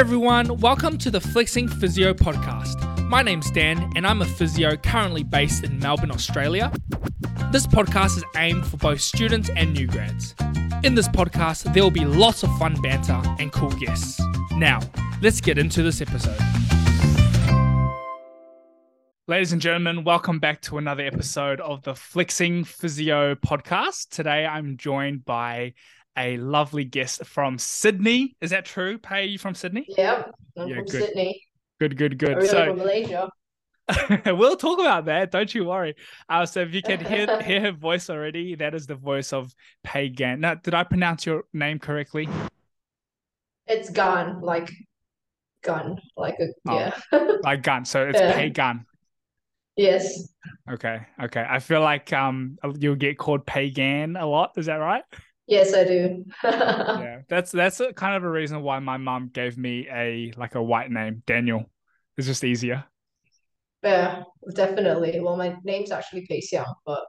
everyone, welcome to the Flexing Physio podcast. My name's Dan, and I'm a physio currently based in Melbourne, Australia. This podcast is aimed for both students and new grads. In this podcast, there will be lots of fun banter and cool guests. Now, let's get into this episode. Ladies and gentlemen, welcome back to another episode of the Flexing Physio podcast. Today I'm joined by a lovely guest from Sydney. Is that true? Pei you from Sydney? Yep, I'm Yeah, from good. Sydney. Good, good, good. Originally So from Malaysia. we'll talk about that. Don't you worry. Uh, so if you can hear hear her voice already, that is the voice of Pei Gan. Now, did I pronounce your name correctly? It's gun, like gun, like a Oh. yeah. Like Gun. So it's Yeah. Pei Gan. yes, Okay, okay. I feel like um you'll get called Pagan a lot. Is that right? Yes, I do. yeah, that's that's a, kind of a reason why my mom gave me a like a white name, Daniel. It's just easier. Yeah, definitely. Well, my name's actually Pei Xiang, but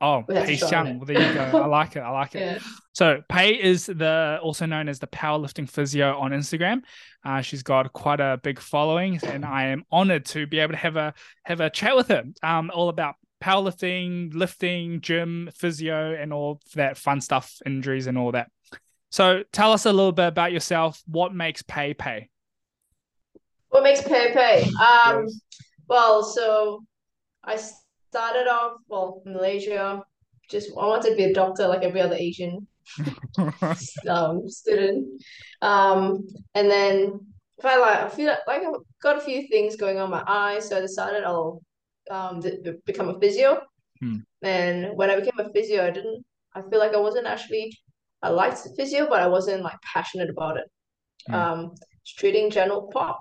Oh, Pei Xiang. Well, there you go. I like it. I like it. yeah, So Pei is the also known as the powerlifting physio on Instagram. Uh, she's got quite a big following, and I am honored to be able to have a have a chat with her. Um, all about powerlifting, lifting, gym, physio, and all that fun stuff, injuries, and all that. So tell us a little bit about yourself. What makes Pei Pei? what makes Pei Pei? Um, Yes. well, so I started off well in Malaysia. Just I wanted to be a doctor like every other Asian um, student. Um, and then I like, I feel like I've got a few things going on in my eyes, so I decided I'll um become a physio. Hmm. And when I became a physio, I didn't. I feel like I wasn't actually. I liked physio, but I wasn't like passionate about it. Hmm. Um, treating general pop,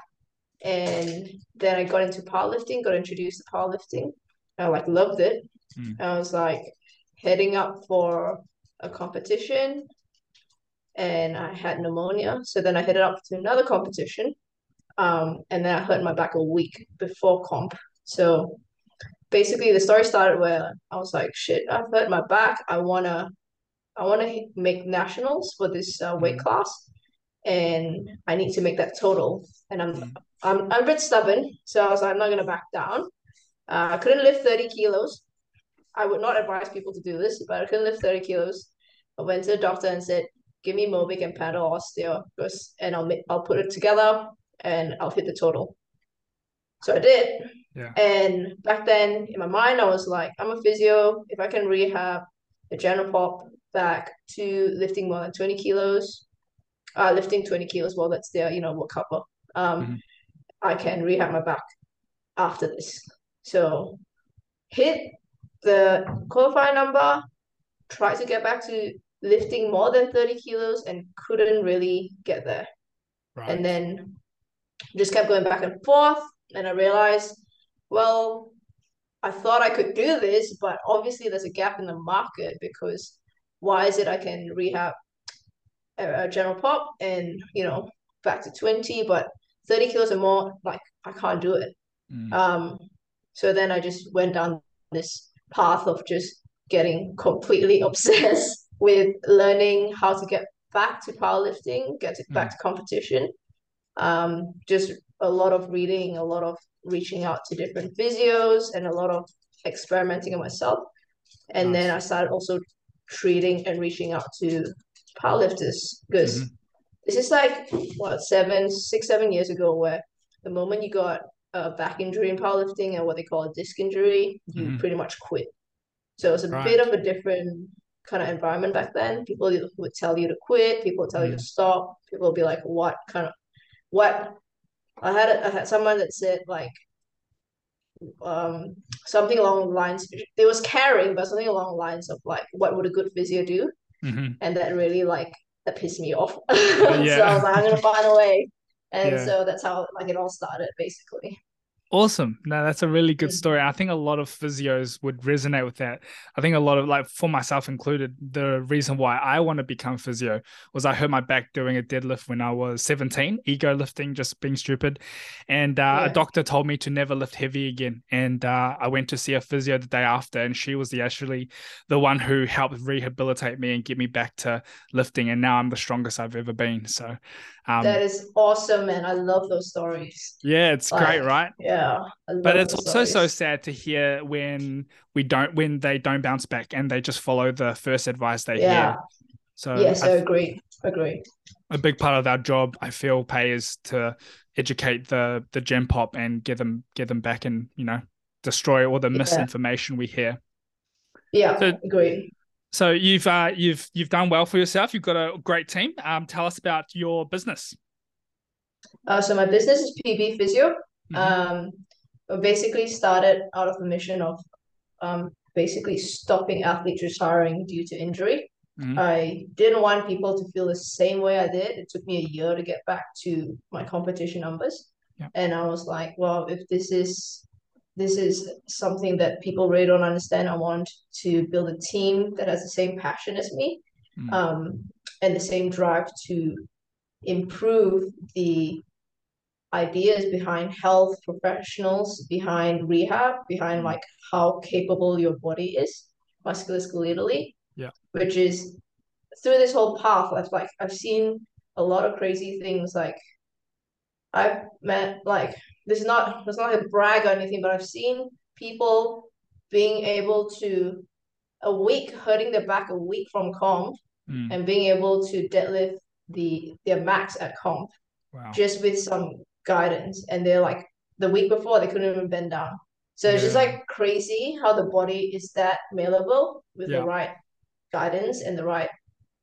and then I got into powerlifting. Got introduced to powerlifting. I like loved it. Hmm. I was like heading up for a competition and I had pneumonia. So then I headed up to another competition. Um, and then I hurt my back a week before comp. So basically the story started where I was like, shit, I've hurt my back. I wanna I wanna make nationals for this uh, weight Mhm. class. And I need to make that total. And I'm Mhm. I'm I'm a bit stubborn. So I was like, I'm not gonna back down. Uh, I couldn't lift 30 kilos. I would not advise people to do this, but I couldn't lift 30 kilos. I went to the doctor and said, give me Mobic and Panadol Osteo, because- and I'll make, I'll put it together and I'll hit the total. So I did. Yeah. And back then, in my mind, I was like, I'm a physio. If I can rehab the general pop back to lifting more than 20 kilos, uh, lifting 20 kilos, well, that's their, you know, what cover. Um, Mhm. I can rehab my back after this. So hit the qualifying number, tried to get back to lifting more than 30 kilos and couldn't really get there. Right. And then just kept going back and forth. And I realized, well, I thought I could do this, but obviously there's a gap in the market because why is it I can rehab a, a general pop and, you know, back to 20, but 30 kilos or more, like I can't do it. Mm. Um, so then I just went down this path of just getting completely obsessed with learning how to get back to powerlifting, get back to competition. Um, just a lot of reading, a lot of reaching out to different physios, and a lot of experimenting on myself. And then I started also treating and reaching out to powerlifters because Mhm. this is like what seven, six, seven years ago, where the moment you got a back injury in powerlifting and what they call a disc injury, you Mhm. pretty much quit. So it was a Right. bit of a different kind of environment back then. People would tell you to quit, people would tell you to stop, people would be like, what kind of what I had a, I had someone that said like um something along the lines it was caring, but something along the lines of like what would a good physio do? Mhm. and that really like that pissed me off. so I was like I'm gonna find a way, and Yeah. so that's how like it all started basically. Awesome. No, that's a really good story. I think a lot of physios would resonate with that. I think a lot of like for myself included, the reason why I want to become physio was I hurt my back doing a deadlift when I was 17, ego lifting, just being stupid. And uh, yeah. a doctor told me to never lift heavy again. And uh, I went to see a physio the day after, and she was the actually the one who helped rehabilitate me and get me back to lifting. And now I'm the strongest I've ever been. So um, that is awesome, and I love those stories. Yeah, it's like, great, right? Yeah, but it's also stories. so sad to hear when we don't, when they don't bounce back and they just follow the first advice they yeah. hear. So yes, I, I agree. Agree. A big part of our job, I feel, Pei is to educate the the gen pop and get them get them back and you know destroy all the yeah. misinformation we hear. Yeah, so, agree. So you've uh, you've you've done well for yourself. You've got a great team. Um, tell us about your business. Uh, so my business is PB Physio. Mm-hmm. Um, basically started out of the mission of um, basically stopping athletes retiring due to injury. Mm-hmm. I didn't want people to feel the same way I did. It took me a year to get back to my competition numbers. Yeah. And I was like, well, if this is this is something that people really don't understand. I want to build a team that has the same passion as me mm. um, and the same drive to improve the ideas behind health professionals, behind rehab, behind like how capable your body is musculoskeletally. Yeah. Which is through this whole path, I've like I've seen a lot of crazy things like I've met like this is not it's not a brag or anything, but I've seen people being able to a week hurting their back a week from comp mm. and being able to deadlift the their max at comp wow. just with some guidance and they're like the week before they couldn't even bend down so yeah. it's just like crazy how the body is that malleable with yeah. the right guidance and the right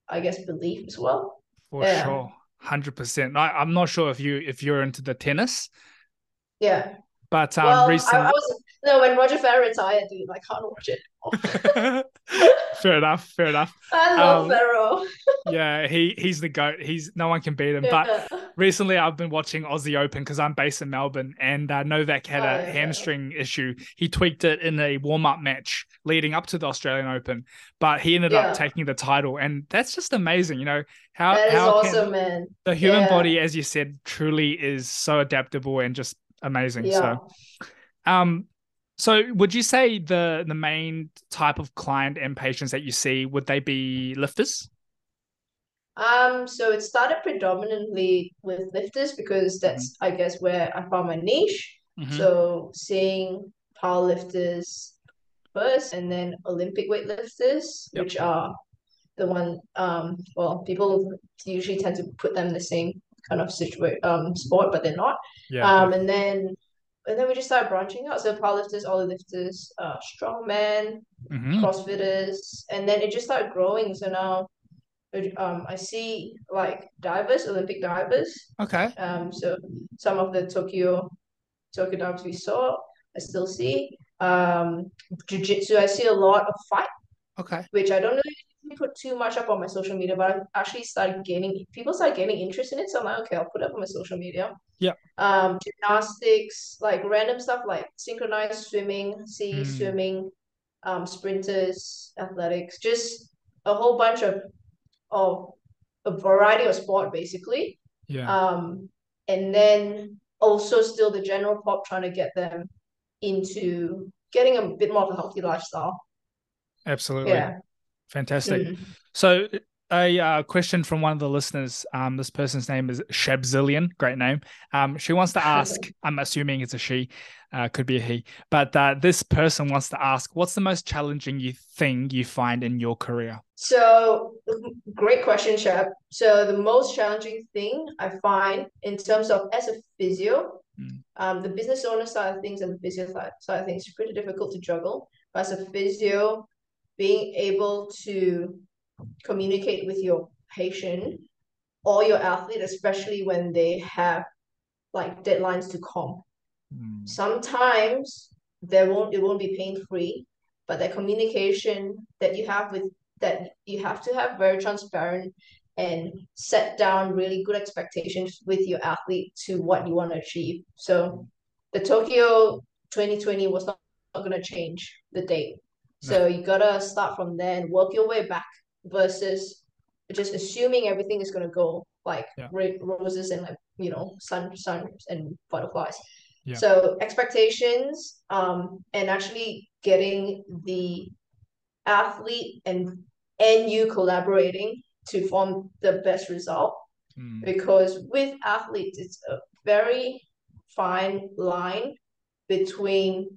i guess belief as well for yeah. sure 100% I, i'm not sure if you if you're into the tennis yeah. But um, well, recently, I, I, was no when Roger Federer retired, dude. I can't watch it. fair enough. Fair enough. I love um, Federer. yeah, he he's the goat. He's no one can beat him. Yeah. But recently, I've been watching Aussie Open because I'm based in Melbourne, and uh, Novak had oh, a yeah. hamstring issue. He tweaked it in a warm up match leading up to the Australian Open, but he ended yeah. up taking the title, and that's just amazing. You know how that how awesome, man. The human body, as you said, truly is so adaptable and just amazing. Yeah. So, um, so would you say the the main type of client and patients that you see would they be lifters? Um, so it started predominantly with lifters because that's mm-hmm. I guess where I found my niche. Mm-hmm. So seeing power lifters first and then Olympic weightlifters, yep. which are the one um well people usually tend to put them in the same kind of situation um sport, but they're not. Yeah. Um, and then and then we just started branching out. So powerlifters, lifters, uh, strongmen, mm-hmm. CrossFitters, and then it just started growing. So now, um, I see like divers, Olympic divers. Okay. Um, so some of the Tokyo, Tokyo divers we saw, I still see. Um, jiu-jitsu, I see a lot of fight. Okay. Which I don't really put too much up on my social media, but I actually started gaining people started getting interest in it. So I'm like, okay, I'll put up on my social media. Yeah. Um, gymnastics, like random stuff like synchronized swimming, sea mm. swimming, um, sprinters, athletics, just a whole bunch of of a variety of sport basically. Yeah. Um, and then also still the general pop trying to get them into getting a bit more of a healthy lifestyle. Absolutely. Yeah. Fantastic. Mm. So, a uh, question from one of the listeners. Um, this person's name is Shabzillion. Great name. Um, she wants to ask. I'm assuming it's a she. Uh, could be a he. But uh, this person wants to ask, what's the most challenging you thing you find in your career? So, great question, Shab. So, the most challenging thing I find in terms of as a physio, mm. um, the business owner side of things and the physio side of things is pretty difficult to juggle. But as a physio, being able to communicate with your patient or your athlete, especially when they have like deadlines to comp. Mm. Sometimes there won't it won't be pain free, but the communication that you have with that you have to have very transparent and set down really good expectations with your athlete to what you want to achieve. So the Tokyo 2020 was not, not going to change the date. So you gotta start from there and work your way back versus just assuming everything is gonna go like Yeah. roses and like you know sun sun and butterflies. Yeah. So expectations, um, and actually getting the athlete and and you collaborating to form the best result Mm, because with athletes it's a very fine line between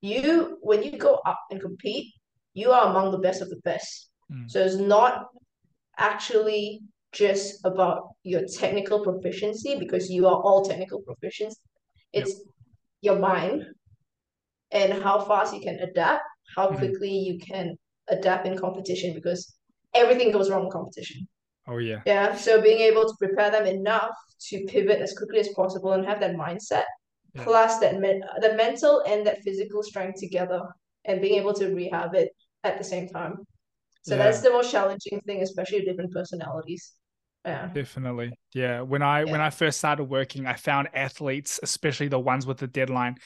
you when you go up and compete you are among the best of the best Mm. so it's not actually just about your technical proficiency because you are all technical proficiency it's your mind and how fast you can adapt how Mhm. quickly you can adapt in competition because everything goes wrong in competition Oh yeah. yeah, so being able to prepare them enough to pivot as quickly as possible and have that mindset, Yeah. plus that men- the mental and that physical strength together, and being able to rehab it at the same time. So Yeah. that's the most challenging thing, especially with different personalities. Yeah, Definitely. Yeah. When I when I first started working, I found athletes, especially the ones with the deadline,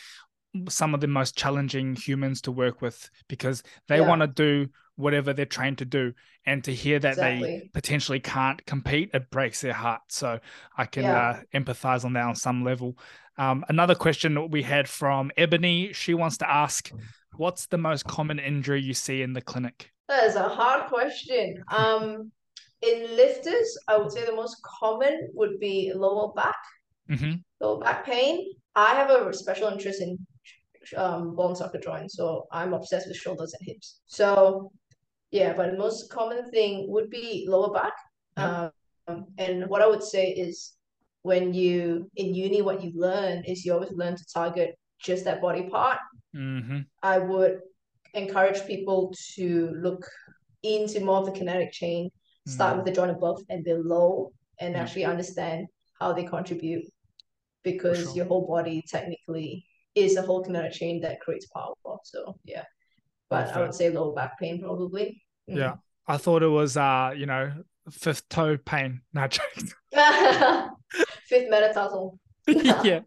some of the most challenging humans to work with because they Yeah. want to do whatever they're trained to do. And to hear that they potentially can't compete, it breaks their heart. So I can Yeah. uh, empathize on that on some level. Um, another question we had from Ebony, she wants to ask, what's the most common injury you see in the clinic? That is a hard question. Um, in lifters, I would say the most common would be lower back. hmm lower back pain. I have a special interest in um, bone socket joint. so I'm obsessed with shoulders and hips. So, yeah, but the most common thing would be lower back. Um, and what I would say is when you in uni, what you learn is you always learn to target just that body part. hmm I would encourage people to look into more of the kinetic chain, start with the joint above and below, and Yeah. actually understand how they contribute because sure. your whole body technically is a whole kinetic chain that creates power. So yeah. But I would say lower back pain probably. Mm. Yeah. I thought it was uh, you know, fifth toe pain. No. Fifth metatarsal. yeah.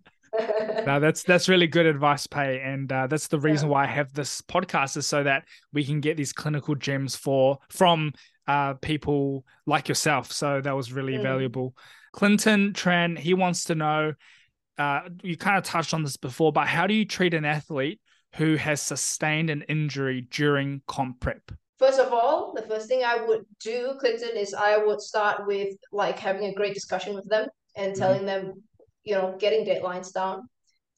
No, that's that's really good advice, Pei, and uh, that's the reason Yeah. why I have this podcast is so that we can get these clinical gems for from uh, people like yourself. So that was really Mm. valuable. Clinton Tran, he wants to know. Uh, you kind of touched on this before, but how do you treat an athlete who has sustained an injury during comp prep? First of all, the first thing I would do, Clinton, is I would start with like having a great discussion with them and Mhm. telling them, you know, getting deadlines down,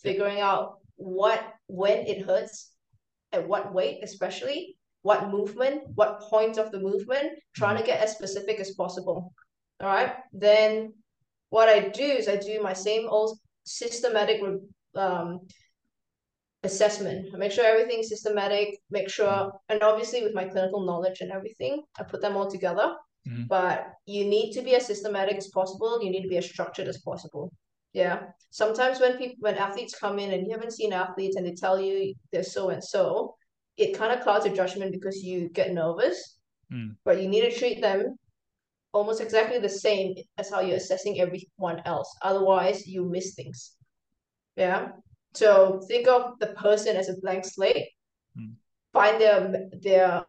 figuring out what when it hurts, at what weight, especially what movement, what point of the movement, trying to get as specific as possible. All right. Then what I do is I do my same old systematic um assessment. I make sure everything's systematic, make sure, and obviously with my clinical knowledge and everything, I put them all together. Mhm. But you need to be as systematic as possible. You need to be as structured as possible. Yeah. Sometimes when people, when athletes come in and you haven't seen athletes and they tell you they're so and so, it kind of clouds your judgment because you get nervous. Mm. But you need to treat them almost exactly the same as how you're assessing everyone else. Otherwise, you miss things. Yeah. So think of the person as a blank slate. Mm. Find their their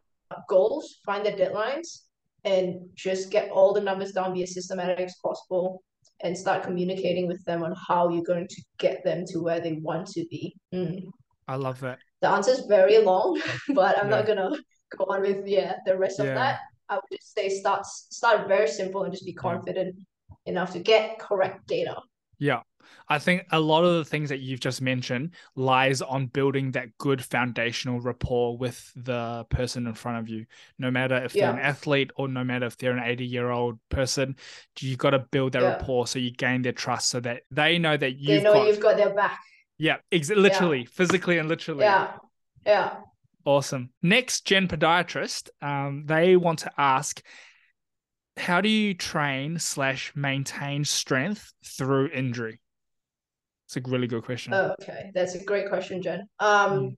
goals, find their deadlines, and just get all the numbers down, be as systematic as possible, and start communicating with them on how you're going to get them to where they want to be. Mm. I love that. The answer is very long, but I'm not gonna go on with yeah the rest of that. I would just say start start very simple and just be confident enough to get correct data. Yeah. I think a lot of the things that you've just mentioned lies on building that good foundational rapport with the person in front of you. No matter if they're an athlete or no matter if they're an 80 year old person, you've got to build that Yeah. rapport so you gain their trust so that they know that you've know got, you've got their back. yeah, ex- literally, physically and literally. Yeah. Yeah. Awesome. Next, Gen Podiatrist, um, they want to ask, how do you train slash maintain strength through injury? It's a really good question. Oh, okay. That's a great question, Jen. Um, Mm.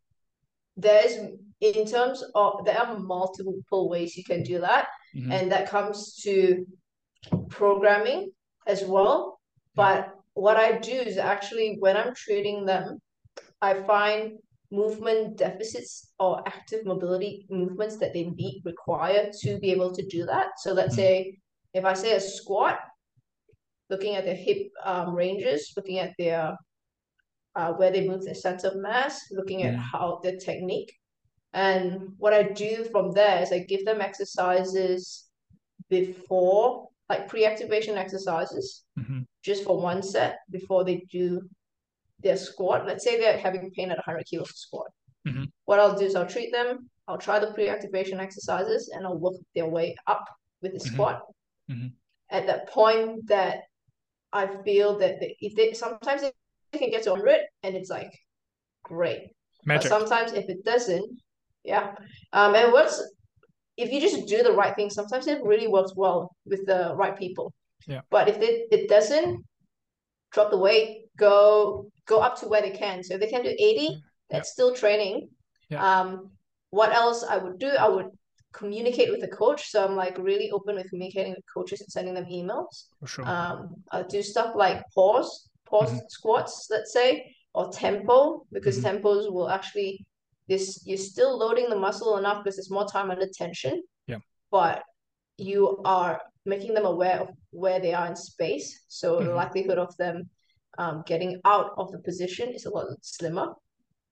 there's in terms of there are multiple ways you can do that, Mhm. and that comes to programming as well. But what I do is actually when I'm treating them, I find movement deficits or active mobility movements that they need require to be able to do that. So let's Mm. say if I say a squat, looking at their hip um, ranges, looking at their uh, where they move their center of mass, looking at Mm. how their technique. And what I do from there is I give them exercises before, like pre-activation exercises, Mhm. just for one set before they do their squat. Let's say they're having pain at 100 kilos squat. Mhm. What I'll do is I'll treat them, I'll try the pre-activation exercises, and I'll work their way up with the Mhm. squat. Mhm. At that point that I feel that they, if they sometimes they can get to 100 and it's like great. Magic. But sometimes if it doesn't, yeah. Um, and it works if you just do the right thing, sometimes it really works well with the right people. Yeah. But if it, it doesn't, drop the weight, go go up to where they can. So if they can do 80, that's still training. Yeah. Um, what else I would do? I would communicate with the coach. So I'm like really open with communicating with coaches and sending them emails. For sure. Um, I'll do stuff like pause, pause Mhm. squats, let's say, or tempo, because Mhm. tempos will actually this you're still loading the muscle enough because there's more time under tension. Yeah. But you are making them aware of where they are in space. So the Mhm. likelihood of them um, getting out of the position is a lot slimmer.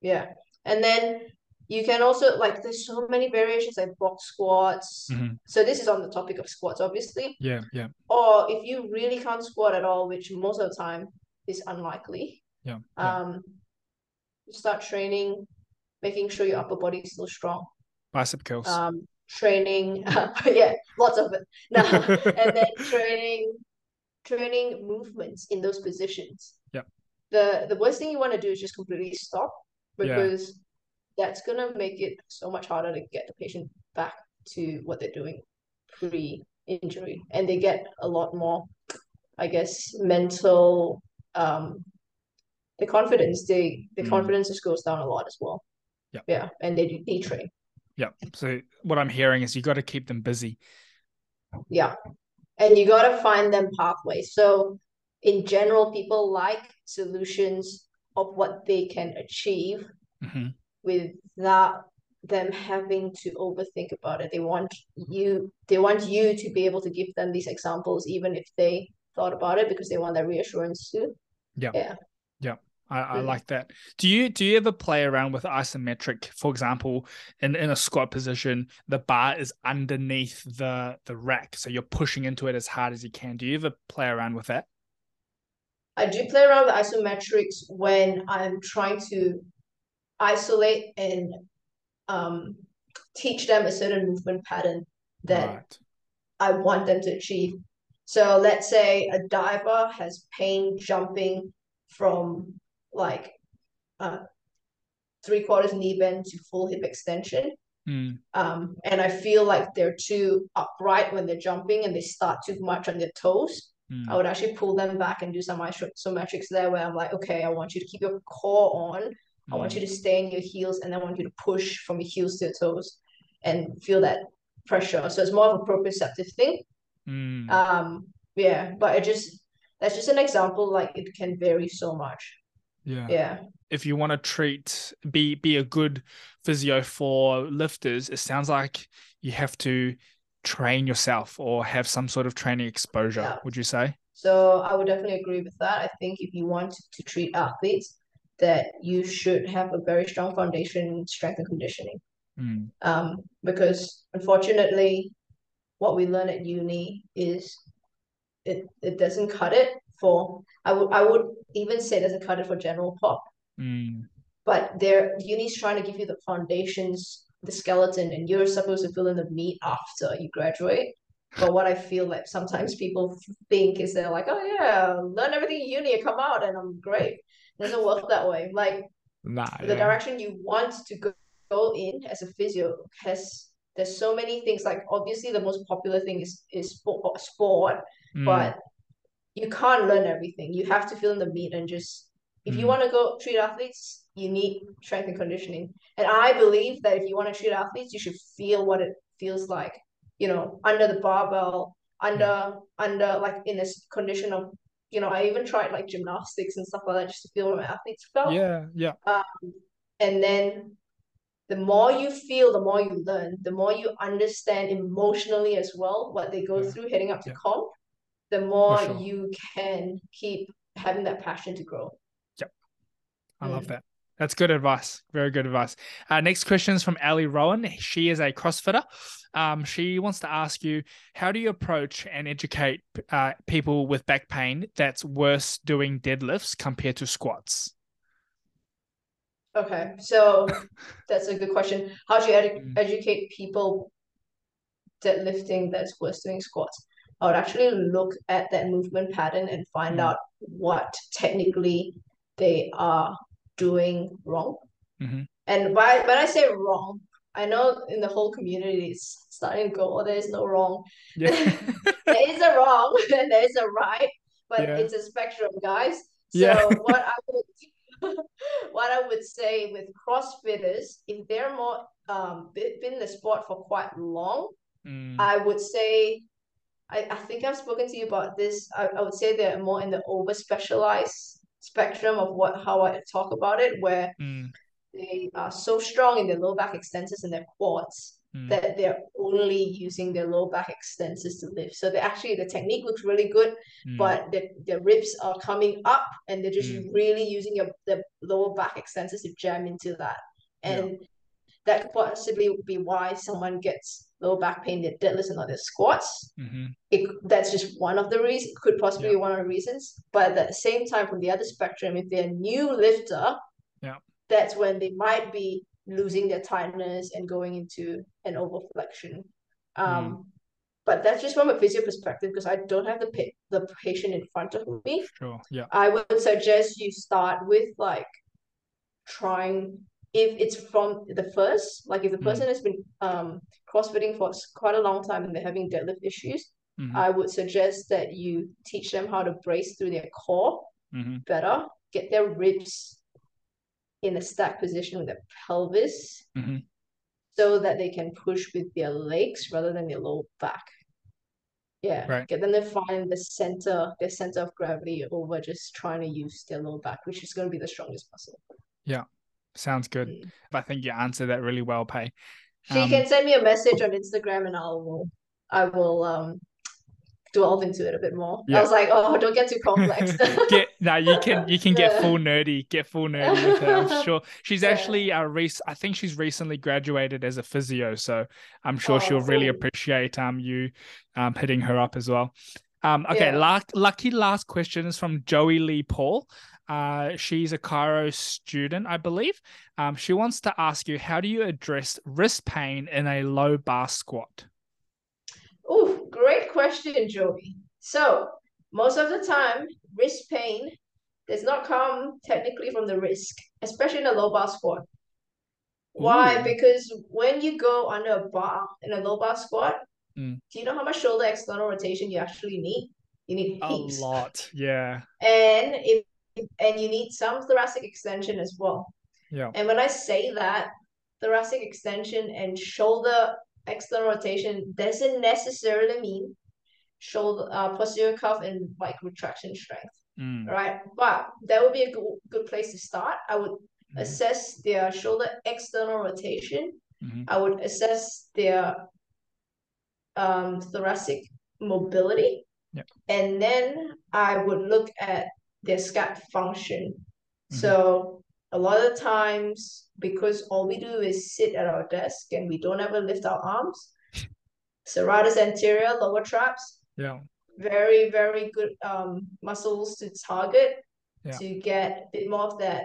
Yeah. And then you can also like there's so many variations like box squats. Mhm. So this is on the topic of squats, obviously. Yeah, yeah, Or if you really can't squat at all, which most of the time is unlikely, yeah. yeah. um, start training, making sure your upper body is still strong. Bicep curls. Um, training, yeah, lots of it. No, and then training, training movements in those positions. Yeah. The the worst thing you want to do is just completely stop Yeah. because that's gonna make it so much harder to get the patient back to what they're doing pre-injury, and they get a lot more, I guess, mental um the confidence they the Mm. confidence just goes down a lot as well. Yeah. Yeah, and they do detrain. yeah. So what I'm hearing is you got to keep them busy. Yeah. And you got to find them pathways. So, in general, people like solutions of what they can achieve Mhm. without them having to overthink about it. They want you they want you to be able to give them these examples even if they thought about it because they want that reassurance too. Yeah. Yeah. I, I like that. Do you do you ever play around with isometric? For example, in, in a squat position, the bar is underneath the the rack, so you're pushing into it as hard as you can. Do you ever play around with that? I do play around with isometrics when I'm trying to isolate and um, teach them a certain movement pattern that Right. I want them to achieve. So let's say a diver has pain jumping from like uh, three quarters knee bend to full hip extension. Mm, Um, and I feel like they're too upright when they're jumping and they start too much on their toes. mm, I would actually pull them back and do some isometrics there where I'm like, okay, I want you to keep your core on. I want mm. you to stay in your heels and I want you to push from your heels to your toes and feel that pressure. So it's more of a proprioceptive thing. Mm. Um, yeah, but it just that's just an example. Like it can vary so much. Yeah. Yeah. If you want to treat, be be a good physio for lifters, it sounds like you have to train yourself or have some sort of training exposure. Yeah. Would you say? So I would definitely agree with that. I think if you want to treat athletes, that you should have a very strong foundation in strength and conditioning. Mm, Um, because unfortunately, what we learn at uni is it it doesn't cut it for I would I would even say it doesn't cut it for general pop. mm, But there uni's trying to give you the foundations, the skeleton, and you're supposed to fill in the meat after you graduate. But what I feel like sometimes people think is they're like, oh yeah, learn everything in uni, come out, and I'm great. It doesn't work that way. Like nah. the yeah. direction you want to go, go in as a physio has there's so many things like obviously the most popular thing is is sport, sport Mm, but you can't learn everything you have to fill in the meat and just if you Mm. want to go treat athletes you need strength and conditioning and i believe that if you want to treat athletes you should feel what it feels like you know under the barbell under under like in this condition of you know, I even tried like gymnastics and stuff like that just to feel what my athletes felt. Yeah, yeah. Um, and then the more you feel, the more you learn, the more you understand emotionally as well what they go Yeah. through heading up to Yeah. comp, the more sure. you can keep having that passion to grow. I love Mm. that. That's good advice. Very good advice. Uh, next question is from Ali Rowan. She is a CrossFitter. Um, she wants to ask you, how do you approach and educate uh, people with back pain that's worse doing deadlifts compared to squats? Okay, so that's a good question. How do you edu Mm. educate people deadlifting that's worse doing squats? I would actually look at that movement pattern and find Mm. out what technically they are doing wrong. Mhm. And by when I say wrong, I know in the whole community it's starting to go, oh, there is no wrong. Yeah. there is a wrong and there is a right, but Yeah. it's a spectrum, guys. So Yeah. what I would what I would say with CrossFitters, if they're more um been in the sport for quite long, Mm, I would say I, I think I've spoken to you about this. I, I would say they're more in the over specialized spectrum of what how I talk about it, where mm, they are so strong in their low back extensors and their quads mm. that they're only using their low back extensors to lift. So they actually the technique looks really good, Mm. but the, the ribs are coming up and they're just Mm. really using your the lower back extensors to jam into that. Yeah. That could possibly be why someone gets lower back pain, their deadlifts and not their squats. Mhm. It that's just one of the reasons, could possibly Yeah. be one of the reasons. But at the same time, from the other spectrum, if they're a new lifter, Yeah. that's when they might be losing their tightness and going into an overflexion. Um, but that's just from a physio perspective because I don't have the pa- the patient in front of me. Sure. Yeah. I would suggest you start with like trying if it's from the first, like if the Mm. person has been um crossfitting for quite a long time and they're having deadlift issues, Mhm. I would suggest that you teach them how to brace through their core Mhm. better, get their ribs in a stack position with their pelvis Mhm. so that they can push with their legs rather than their low back. Yeah, Right. get them to find the center, their center of gravity over just trying to use their low back, which is going to be the strongest muscle. Sounds good. Mm. I think you answered that really well, Pei. She Um, can send me a message on Instagram and I will I will um delve into it a bit more. Yeah. I was like, oh, don't get too complex. get no, you can you can get full nerdy, get full nerdy with her. I'm sure she's Yeah. actually uh rec- I think she's recently graduated as a physio, so I'm sure Oh, she'll really appreciate um you um hitting her up as well. Um okay, Yeah. last lucky last question is from Joey Lee Paul. Uh, she's a chiro student, I believe. Um, she wants to ask you, how do you address wrist pain in a low bar squat? Ooh, great question, Joey. So most of the time, wrist pain does not come technically from the wrist, especially in a low bar squat. Why? Ooh. Because when you go under a bar in a low bar squat, Mm. do you know how much shoulder external rotation you actually need? You need A lot, yeah, And if and you need some thoracic extension as well. yeah, And when I say that, thoracic extension and shoulder external rotation doesn't necessarily mean shoulder uh, posterior cuff and like retraction strength, Mm. right? But that would be a good, good place to start. I would Mhm. assess their shoulder external rotation. Mhm. I would assess their um, thoracic mobility. Yep. And then I would look at their scap function. Mhm. So a lot of times, because all we do is sit at our desk and we don't ever lift our arms, serratus anterior, lower traps, yeah, very, very good um muscles to target Yeah. to get a bit more of that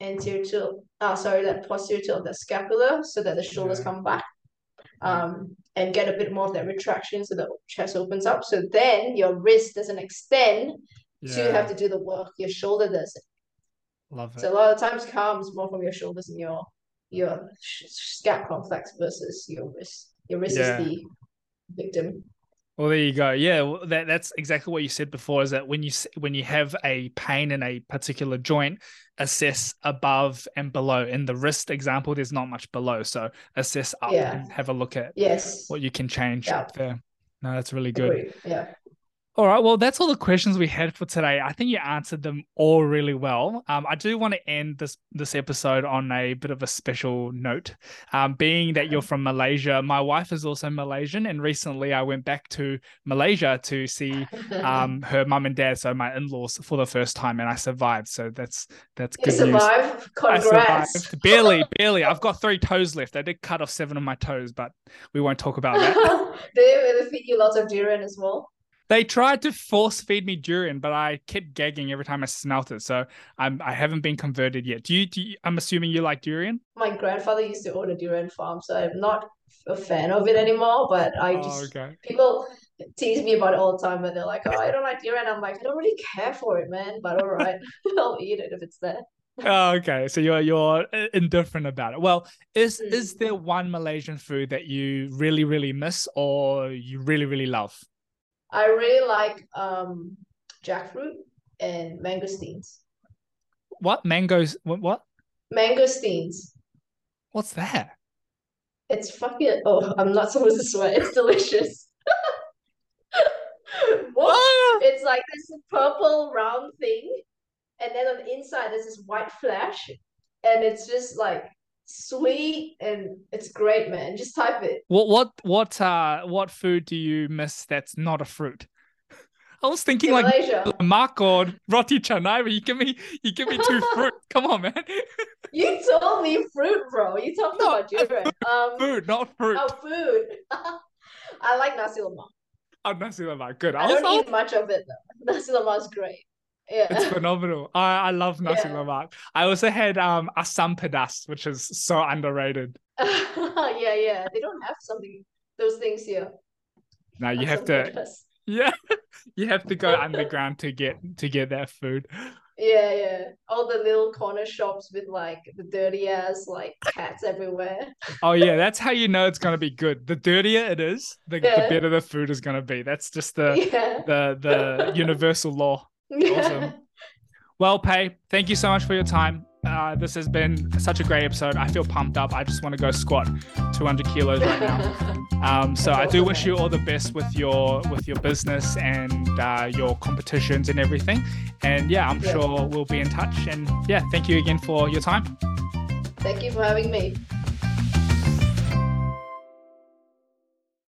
anterior tilt, uh, sorry, that posterior tilt of the scapula so that the shoulders Yeah. come back. Um, and get a bit more of that retraction so the chest opens up. So then your wrist doesn't extend to you have to do the work. Your shoulder does it. Love it. So a lot of times comes more from your shoulders and your your scap complex versus your wrist. Your wrist Yeah. is the victim. Well, there you go. Yeah, well, that that's exactly what you said before. Is that when you when you have a pain in a particular joint, assess above and below. In the wrist example, there's not much below, so assess up Yeah. and have a look at Yes. what you can change Yeah. up there. No, that's really good. Agree. Yeah. All right. Well, that's all the questions we had for today. I think you answered them all really well. Um, I do want to end this this episode on a bit of a special note. Um, being that you're from Malaysia, my wife is also Malaysian, and recently I went back to Malaysia to see um, her mum and dad, so my in-laws, for the first time, and I survived. So that's that's you good survived. news. Congrats. I survived. barely, barely. I've got three toes left. I did cut off seven of my toes, but we won't talk about that. they they feed you lots of durian as well. They tried to force feed me durian, but I kept gagging every time I smelt it. So I'm I haven't been converted yet. Do you? Do you I'm assuming you like durian. My grandfather used to own a durian farm, so I'm not a fan of it anymore. But I Oh, just okay. people tease me about it all the time, and they're like, "Oh, I don't like durian." I'm like, I don't really care for it, man. But all right, I'll eat it if it's there. Oh, okay. So you're you're uh, indifferent about it. Well, is Mm. is there one Malaysian food that you really really miss or you really really love? I really like um jackfruit and mangosteens. What mangoes? What? what? Mangosteens. What's that? It's fucking. Oh, I'm not supposed to swear. It's delicious. What? Ah! It's like this purple round thing, and then on the inside there's this white flesh, and it's just like sweet and it's great, man. Just type it. What what what uh what food do you miss that's not a fruit? I was thinking In like Malaysia, lemak or roti canai, but you give me you give me two fruit. Come on, man. you told me fruit, bro. You talking No, about durian. Um, Food, not fruit. oh, food. I like nasi lemak. Oh, nasi lemak. Good. I I don't was- eat much of it though. Nasi lemak is great. Yeah. It's phenomenal. I, I love nasi Yeah. lemak. I also had um asam pedas, which is so underrated. yeah, yeah. They don't have something those things here. Now you have to, yeah, you have to go underground to get to get that food. Yeah, yeah. All the little corner shops with like the dirty ass like cats everywhere. Oh yeah, that's how you know it's gonna be good. The dirtier it is, the, the better the food is gonna be. That's just the Yeah. the the universal law. Awesome. Well, Pei, thank you so much for your time. Uh, this has been such a great episode. I feel pumped up. I just want to go squat 200 kilos right now. Um, so I do wish you all the best with your with your business and uh, your competitions and everything. And yeah, I'm Yeah. sure we'll be in touch. And yeah, thank you again for your time. Thank you for having me.